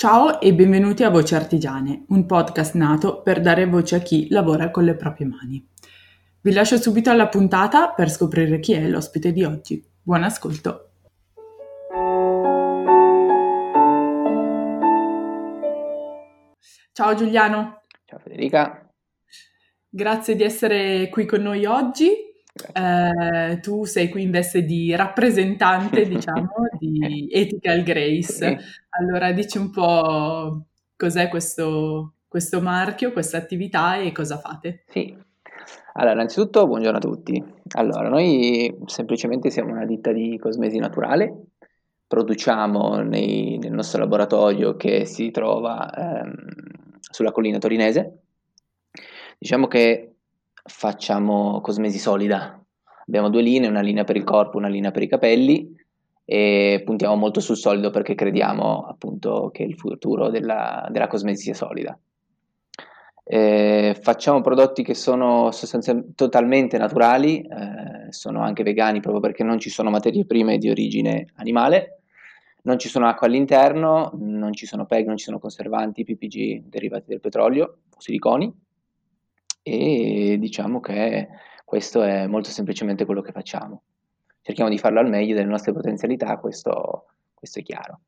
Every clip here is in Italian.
Ciao e benvenuti a Voci Artigiane, un podcast nato per dare voce a chi lavora con le proprie mani. Vi lascio subito alla puntata per scoprire chi è l'ospite di oggi. Buon ascolto! Ciao Giuliano. Ciao Federica. Grazie di essere qui con noi oggi. Eh, tu sei qui in veste di rappresentante, diciamo, di Ethical Grace. Allora, dici un po' cos'è questo, questo marchio, questa attività e cosa fate? Sì. Allora, innanzitutto buongiorno a tutti. Allora, noi semplicemente siamo una ditta di cosmesi naturale, produciamo nei, nel nostro laboratorio che si trova ehm, sulla collina torinese. Diciamo che facciamo cosmesi solida. Abbiamo due linee, una linea per il corpo, una linea per i capelli e puntiamo molto sul solido perché crediamo appunto che il futuro della, della cosmesi sia solida. Eh, facciamo prodotti che sono sostanzialmente totalmente naturali, eh, sono anche vegani proprio perché non ci sono materie prime di origine animale, non ci sono acqua all'interno, non ci sono PEG, non ci sono conservanti, PPG derivati del petrolio o siliconi e diciamo che questo è molto semplicemente quello che facciamo. Cerchiamo di farlo al meglio delle nostre potenzialità, questo, questo è chiaro.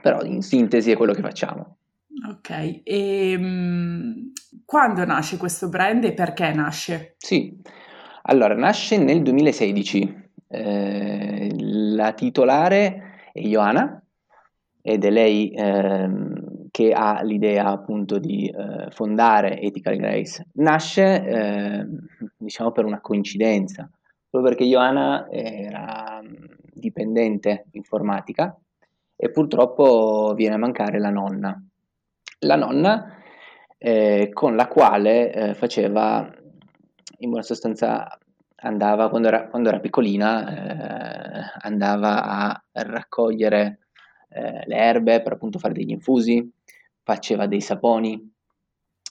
Però in sintesi è quello che facciamo. Ok, e um, quando nasce questo brand e perché nasce? Sì, allora nasce nel 2016. Eh, la titolare è Ioana ed è lei ehm, che ha l'idea appunto di eh, fondare Ethical Grace. Nasce, eh, diciamo, per una coincidenza, proprio perché Ioana era mm, dipendente informatica e purtroppo viene a mancare la nonna. La nonna eh, con la quale eh, faceva, in buona sostanza, andava, quando era, quando era piccolina, eh, andava a raccogliere eh, le erbe per appunto fare degli infusi, faceva dei saponi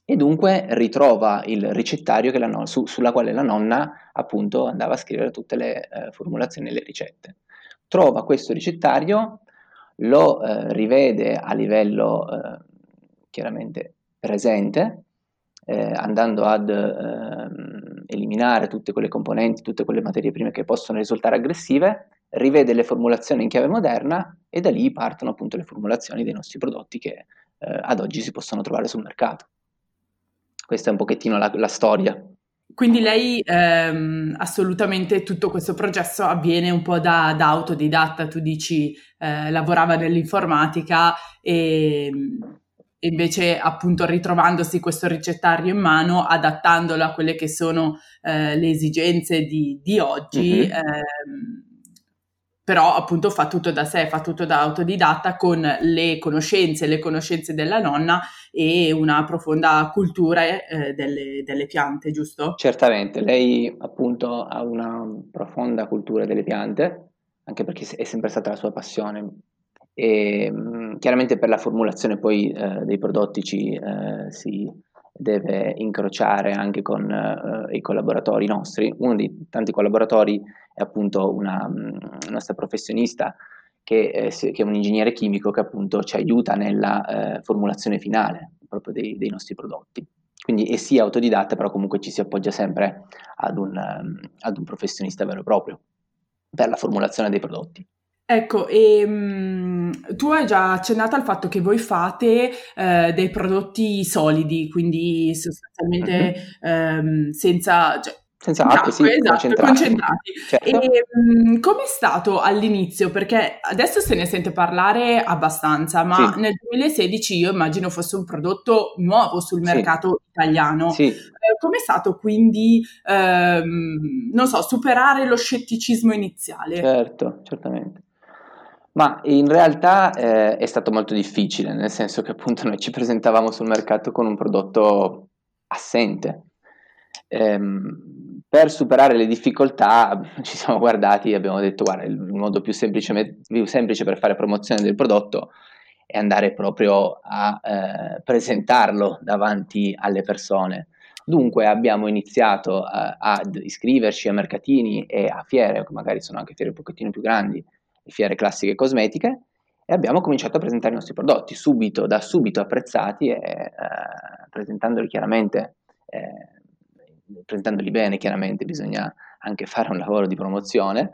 e dunque ritrova il ricettario non- su- sulla quale la nonna appunto andava a scrivere tutte le eh, formulazioni e le ricette. Trova questo ricettario, lo eh, rivede a livello eh, chiaramente presente, eh, andando ad ehm, eliminare tutte quelle componenti, tutte quelle materie prime che possono risultare aggressive, rivede le formulazioni in chiave moderna e da lì partono appunto le formulazioni dei nostri prodotti che eh, ad oggi si possono trovare sul mercato. Questa è un pochettino la, la storia. Quindi lei ehm, assolutamente tutto questo processo avviene un po' da, da autodidatta, tu dici eh, lavorava nell'informatica e invece appunto ritrovandosi questo ricettario in mano, adattandolo a quelle che sono eh, le esigenze di, di oggi. Mm-hmm. Ehm, però appunto fa tutto da sé, fa tutto da autodidatta con le conoscenze, le conoscenze della nonna e una profonda cultura eh, delle, delle, piante, giusto? Certamente, lei appunto ha una profonda cultura delle piante, anche perché è sempre stata la sua passione. E mh, chiaramente per la formulazione poi eh, dei prodotti ci eh, si deve incrociare anche con eh, i collaboratori nostri. Uno dei tanti collaboratori è appunto una, una mm, nostra professionista che, eh, che, è un ingegnere chimico che appunto ci aiuta nella eh, formulazione finale proprio dei, dei, nostri prodotti. Quindi è sia autodidatta, però comunque ci si appoggia sempre ad un, um, ad un professionista vero e proprio per la formulazione dei prodotti. Ecco, e mh, tu hai già accennato al fatto che voi fate eh, dei prodotti solidi, quindi sostanzialmente mm-hmm. ehm, senza, cioè, senza acqua, sì, esatto, concentrati. concentrati. Certo. E um, com'è stato all'inizio? Perché adesso se ne sente parlare abbastanza, ma sì. nel 2016 io immagino fosse un prodotto nuovo sul mercato sì. italiano. Sì. Eh, com'è stato quindi, ehm, non so, superare lo scetticismo iniziale? Certo, certamente. Ma in realtà eh, è stato molto difficile, nel senso che appunto noi ci presentavamo sul mercato con un prodotto assente. Ehm, per superare le difficoltà ci siamo guardati e abbiamo detto guarda il modo più semplice, più semplice per fare promozione del prodotto è andare proprio a eh, presentarlo davanti alle persone. Dunque abbiamo iniziato a, ad iscriverci a mercatini e a fiere, magari sono anche fiere un pochettino più grandi, fiere classiche cosmetiche, e abbiamo cominciato a presentare i nostri prodotti, subito, da subito apprezzati e eh, presentandoli chiaramente, eh, presentandoli bene chiaramente bisogna anche fare un lavoro di promozione,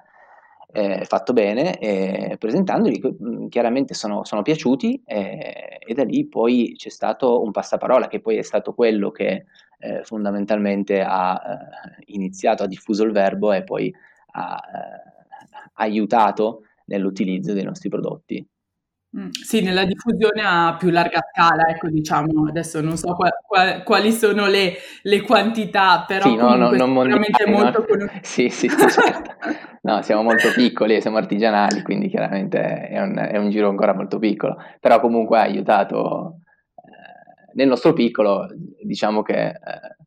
eh, fatto bene, eh, presentandoli chiaramente sono, sono piaciuti e da lì poi c'è stato un passaparola che poi è stato quello che eh, fondamentalmente ha eh, iniziato, ha diffuso il verbo e poi ha eh, aiutato nell'utilizzo dei nostri prodotti. Mm, sì, nella diffusione a più larga scala, ecco, diciamo, adesso non so qua, qua, quali sono le, le, quantità, però sì, no, no, non sicuramente molto no? conosciuto. Sì, sì, certo. No, siamo molto piccoli, siamo artigianali, quindi chiaramente è un, è un giro ancora molto piccolo, però comunque ha aiutato eh, nel nostro piccolo, diciamo che eh,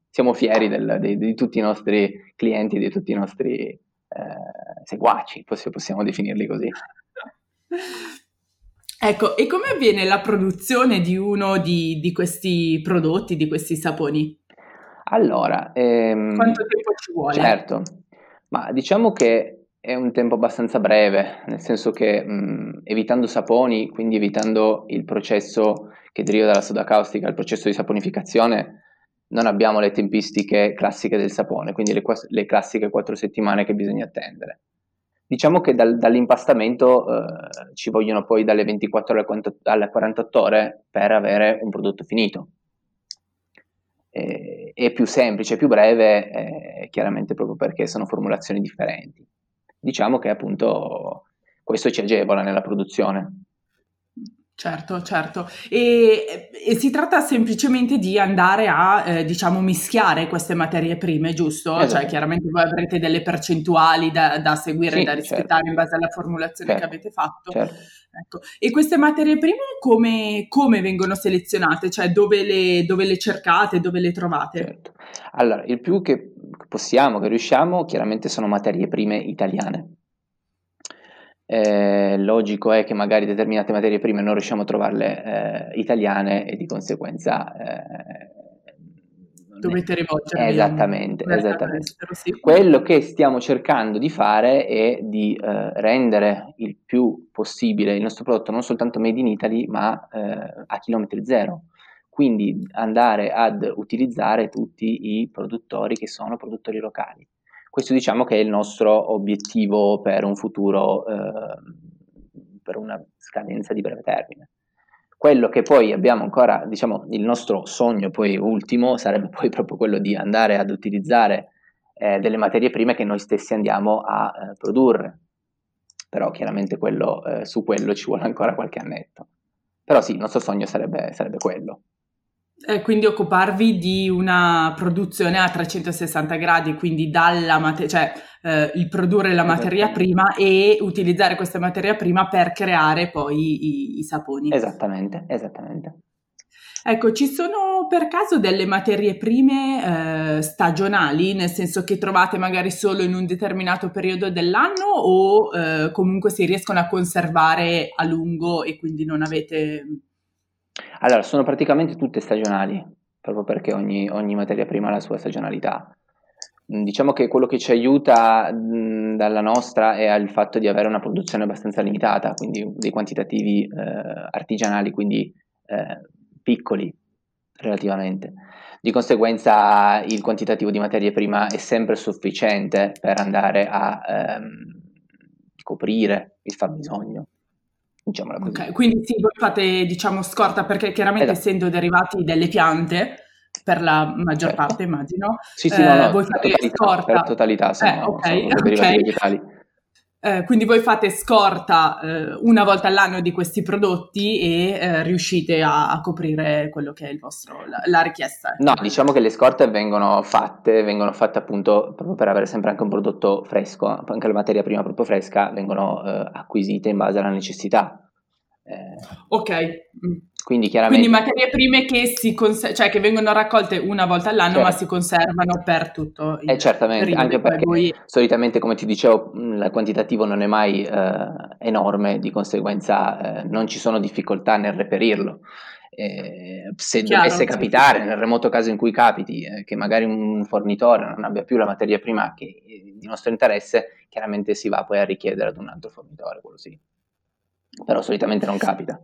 siamo fieri del, di, di, tutti i nostri clienti, di tutti i nostri eh, seguaci, possiamo definirli così. Ecco, e come avviene la produzione di uno di, di questi prodotti, di questi saponi? Allora, ehm, quanto tempo ci vuole? Certo, ma diciamo che è un tempo abbastanza breve, nel senso che mh, evitando saponi, quindi evitando il processo che deriva dalla soda caustica, il processo di saponificazione, non abbiamo le tempistiche classiche del sapone, quindi le, le classiche quattro settimane che bisogna attendere. Diciamo che dal, dall'impastamento eh, ci vogliono poi dalle 24 alle 48 ore per avere un prodotto finito. E, è più semplice, più breve, eh, chiaramente proprio perché sono formulazioni differenti. Diciamo che appunto questo ci agevola nella produzione. Certo, certo. E, e, si tratta semplicemente di andare a, eh, diciamo, mischiare queste materie prime, giusto? Cioè, esatto. Cioè, chiaramente voi avrete delle percentuali da, da seguire, sì, da rispettare certo. in base alla formulazione certo. che avete fatto. Certo. Ecco. E queste materie prime come, come vengono selezionate? Cioè, dove le, dove le, cercate, dove le trovate? Certo. Allora, il più che possiamo, che riusciamo, chiaramente sono materie prime italiane eh, logico è che magari determinate materie prime non riusciamo a trovarle eh, italiane e di conseguenza eh, dovete rivolgervi esattamente, esattamente. Sì. quello che stiamo cercando di fare è di eh, rendere il più possibile il nostro prodotto non soltanto made in Italy ma eh, a chilometri zero quindi andare ad utilizzare tutti i produttori che sono produttori locali questo diciamo che è il nostro obiettivo per un futuro, eh, per una scadenza di breve termine. Quello che poi abbiamo ancora, diciamo, il nostro sogno poi ultimo sarebbe poi proprio quello di andare ad utilizzare eh, delle materie prime che noi stessi andiamo a eh, produrre. Però chiaramente quello, eh, su quello ci vuole ancora qualche annetto. Però sì, il nostro sogno sarebbe, sarebbe quello. Eh, quindi occuparvi di una produzione a 360 gradi, quindi dalla mate- cioè eh, il produrre la materia prima e utilizzare questa materia prima per creare poi i, i saponi. Esattamente, esattamente. Ecco, ci sono per caso delle materie prime eh, stagionali, nel senso che trovate magari solo in un determinato periodo dell'anno o eh, comunque si riescono a conservare a lungo e quindi non avete allora, sono praticamente tutte stagionali, proprio perché ogni, ogni materia prima ha la sua stagionalità. Mm, diciamo che quello che ci aiuta mh, mm, dalla nostra è il fatto di avere una produzione abbastanza limitata, quindi dei quantitativi eh, artigianali, quindi eh, piccoli relativamente. Di conseguenza il quantitativo di materia prima è sempre sufficiente per andare a ehm, coprire il fabbisogno diciamola così. Okay, quindi sì, voi fate diciamo scorta perché chiaramente esatto. essendo derivati dalle piante, per la maggior certo. parte immagino, sì, sì, no, no, eh, voi fate totalità, scorta. Per totalità sono, eh, okay, sono derivati vegetali. Eh, quindi voi fate scorta eh, una volta all'anno di questi prodotti e eh, riuscite a, a, coprire quello che è vostro, la, la, richiesta. No, diciamo che le scorte vengono fatte, vengono fatte appunto proprio per avere sempre anche un prodotto fresco, anche la materia prima proprio fresca vengono eh, acquisite in base alla necessità. Eh, ok. Mm. Quindi chiaramente... Quindi materie prime che, si conser- cioè che vengono raccolte una volta all'anno certo. ma si conservano per tutto il eh, certamente, anche perché voi... solitamente come ti dicevo il quantitativo non è mai eh, enorme, di conseguenza eh, non ci sono difficoltà nel reperirlo. Eh, se Chiaro, dovesse capitare, nel remoto caso in cui capiti, eh, che magari un fornitore non abbia più la materia prima che di nostro interesse, chiaramente si va poi a richiedere ad un altro fornitore, quello sì. Però solitamente non capita.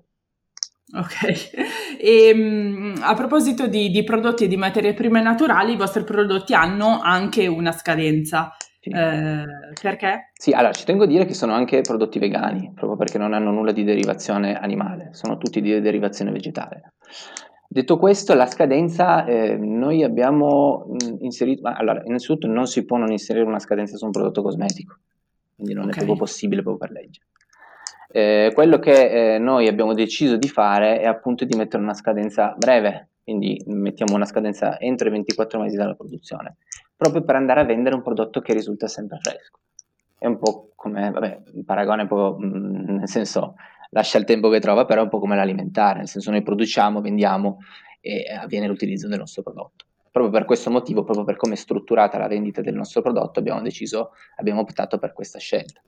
Ok, e, ehm, a proposito di, di, prodotti e di materie prime naturali, i vostri prodotti hanno anche una scadenza. Sì. Eh, perché? Sì, allora ci tengo a dire che sono anche prodotti vegani, proprio perché non hanno nulla di derivazione animale, sono tutti di derivazione vegetale. Detto questo, la scadenza eh, noi abbiamo inserito, allora innanzitutto non si può non inserire una scadenza su un prodotto cosmetico, quindi non okay. è proprio possibile proprio per legge. Eh, quello che eh, noi abbiamo deciso di fare è appunto di mettere una scadenza breve, quindi mettiamo una scadenza entro i 24 mesi dalla produzione, proprio per andare a vendere un prodotto che risulta sempre fresco. È un po' come, vabbè, il paragone po', mh, nel senso, lascia il tempo che trova, però è un po' come l'alimentare, nel senso noi produciamo, vendiamo e avviene l'utilizzo del nostro prodotto. Proprio per questo motivo, proprio per come è strutturata la vendita del nostro prodotto, abbiamo deciso, abbiamo optato per questa scelta.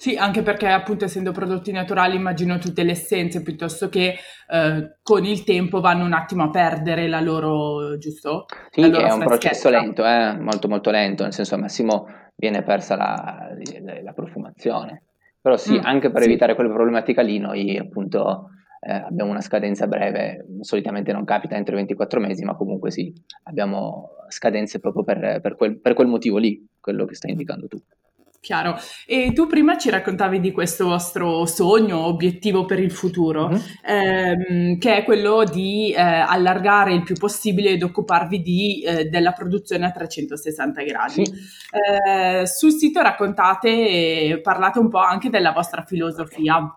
Sì, anche perché appunto essendo prodotti naturali immagino tutte le essenze piuttosto che eh, con il tempo vanno un attimo a perdere la loro, giusto? Sì, la è un processo lento, eh? molto molto lento, nel senso al massimo viene persa la, la profumazione. Però sì, mm, anche per sì. evitare quella problematica lì noi appunto eh, abbiamo una scadenza breve, solitamente non capita entro i 24 mesi, ma comunque sì, abbiamo scadenze proprio per, per, quel, per quel motivo lì, quello che stai indicando tu. Chiaro. E tu prima ci raccontavi di questo vostro sogno, obiettivo per il futuro, mm-hmm. ehm, che è quello di eh, allargare il più possibile ed occuparvi di, eh, della produzione a 360 gradi. Sì. Eh, sul sito raccontate e parlate un po' anche della vostra filosofia.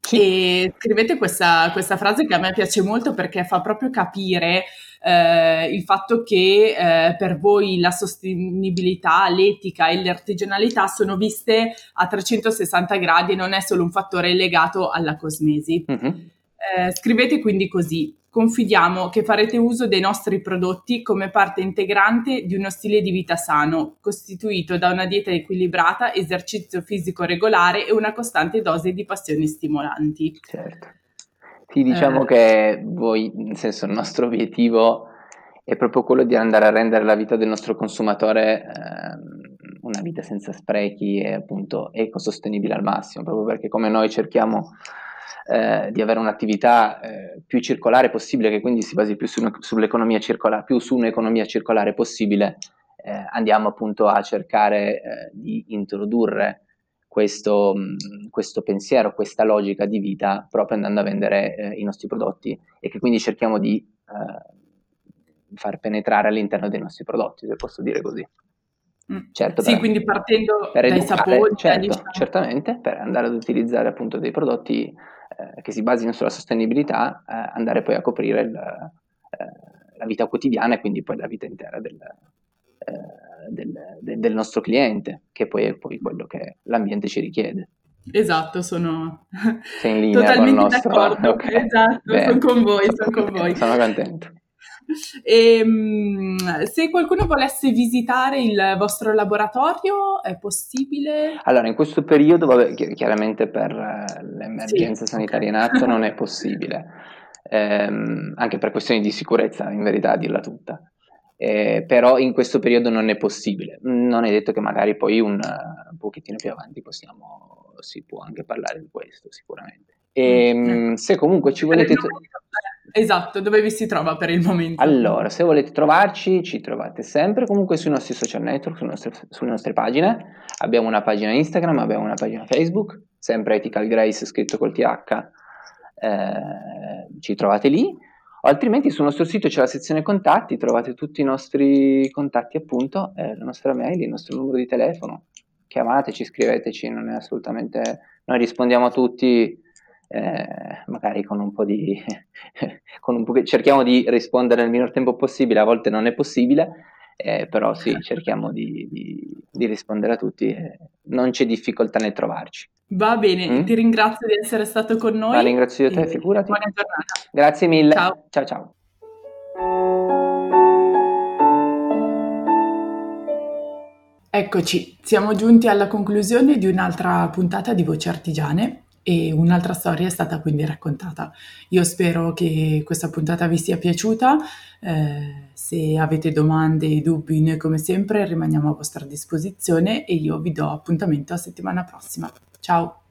Sì. E scrivete questa, questa frase che a me piace molto perché fa proprio capire eh, il fatto che eh, per voi la sostenibilità, l'etica e l'artigianalità sono viste a 360 gradi e non è solo un fattore legato alla cosmesi. Mm-hmm. Eh, scrivete quindi così. Confidiamo che farete uso dei nostri prodotti come parte integrante di uno stile di vita sano, costituito da una dieta equilibrata, esercizio fisico regolare e una costante dose di passioni stimolanti. Certo. Sì, diciamo eh. che voi, nel senso, il nostro obiettivo è proprio quello di andare a rendere la vita del nostro consumatore eh, una vita senza sprechi e appunto ecosostenibile al massimo, proprio perché come noi cerchiamo eh, di avere un'attività eh, più circolare possibile, che quindi si basi più su, sull'economia circolare, più su un'economia circolare possibile, eh, andiamo appunto a cercare eh, di introdurre questo, mm, questo, pensiero, questa logica di vita proprio andando a vendere eh, i nostri prodotti e che quindi cerchiamo di eh, far penetrare all'interno dei nostri prodotti, se posso dire così. Mm. Certo, sì, per, quindi partendo per dai educare, sapori, certo, diciamo. certamente, per andare ad utilizzare appunto dei prodotti eh, che si basino sulla sostenibilità, eh, andare poi a coprire il, eh, la vita quotidiana e quindi poi la vita intera del, eh, del, del, nostro cliente, che poi è poi quello che l'ambiente ci richiede. Esatto, sono totalmente nostro... d'accordo. Okay. Esatto, sono con voi, sono con voi. sono contento. E, ehm, se qualcuno volesse visitare il vostro laboratorio, è possibile? Allora, in questo periodo, vabbè, chiaramente per eh, l'emergenza sì, sanitaria in atto non è possibile, ehm, anche per questioni di sicurezza, in verità, a dirla tutta eh, però in questo periodo non è possibile. Non è detto che magari poi un, un pochettino più avanti possiamo, si può anche parlare di questo sicuramente. E, mm. Se comunque ci volete... Esatto, dove vi si trova per il momento? Allora, se volete trovarci, ci trovate sempre comunque sui nostri social network, sulle nostre, sulle nostre pagine. Abbiamo una pagina Instagram, abbiamo una pagina Facebook, sempre Ethical Grace scritto col TH, eh, ci trovate lì altrimenti sul nostro sito c'è la sezione contatti, trovate tutti i nostri contatti appunto, eh, la nostra mail, il nostro numero di telefono, chiamateci, scriveteci, non è assolutamente... Noi rispondiamo a tutti, eh, magari con un po' di... con un po', cerchiamo di rispondere nel minor tempo possibile, a volte non è possibile, eh, però sì, cerchiamo di, di, di rispondere a tutti e non c'è difficoltà nel trovarci. Va bene, mm? ti ringrazio di essere stato con noi. Ma ringrazio te, figurati. Buona giornata. Grazie mille. Ciao. Ciao ciao. Eccoci, siamo giunti alla conclusione di un'altra puntata di Voci Artigiane e un'altra storia è stata quindi raccontata. Io spero che questa puntata vi sia piaciuta, eh, se avete domande dubbi noi come sempre rimaniamo a vostra disposizione e io vi do appuntamento a settimana prossima. Ciao!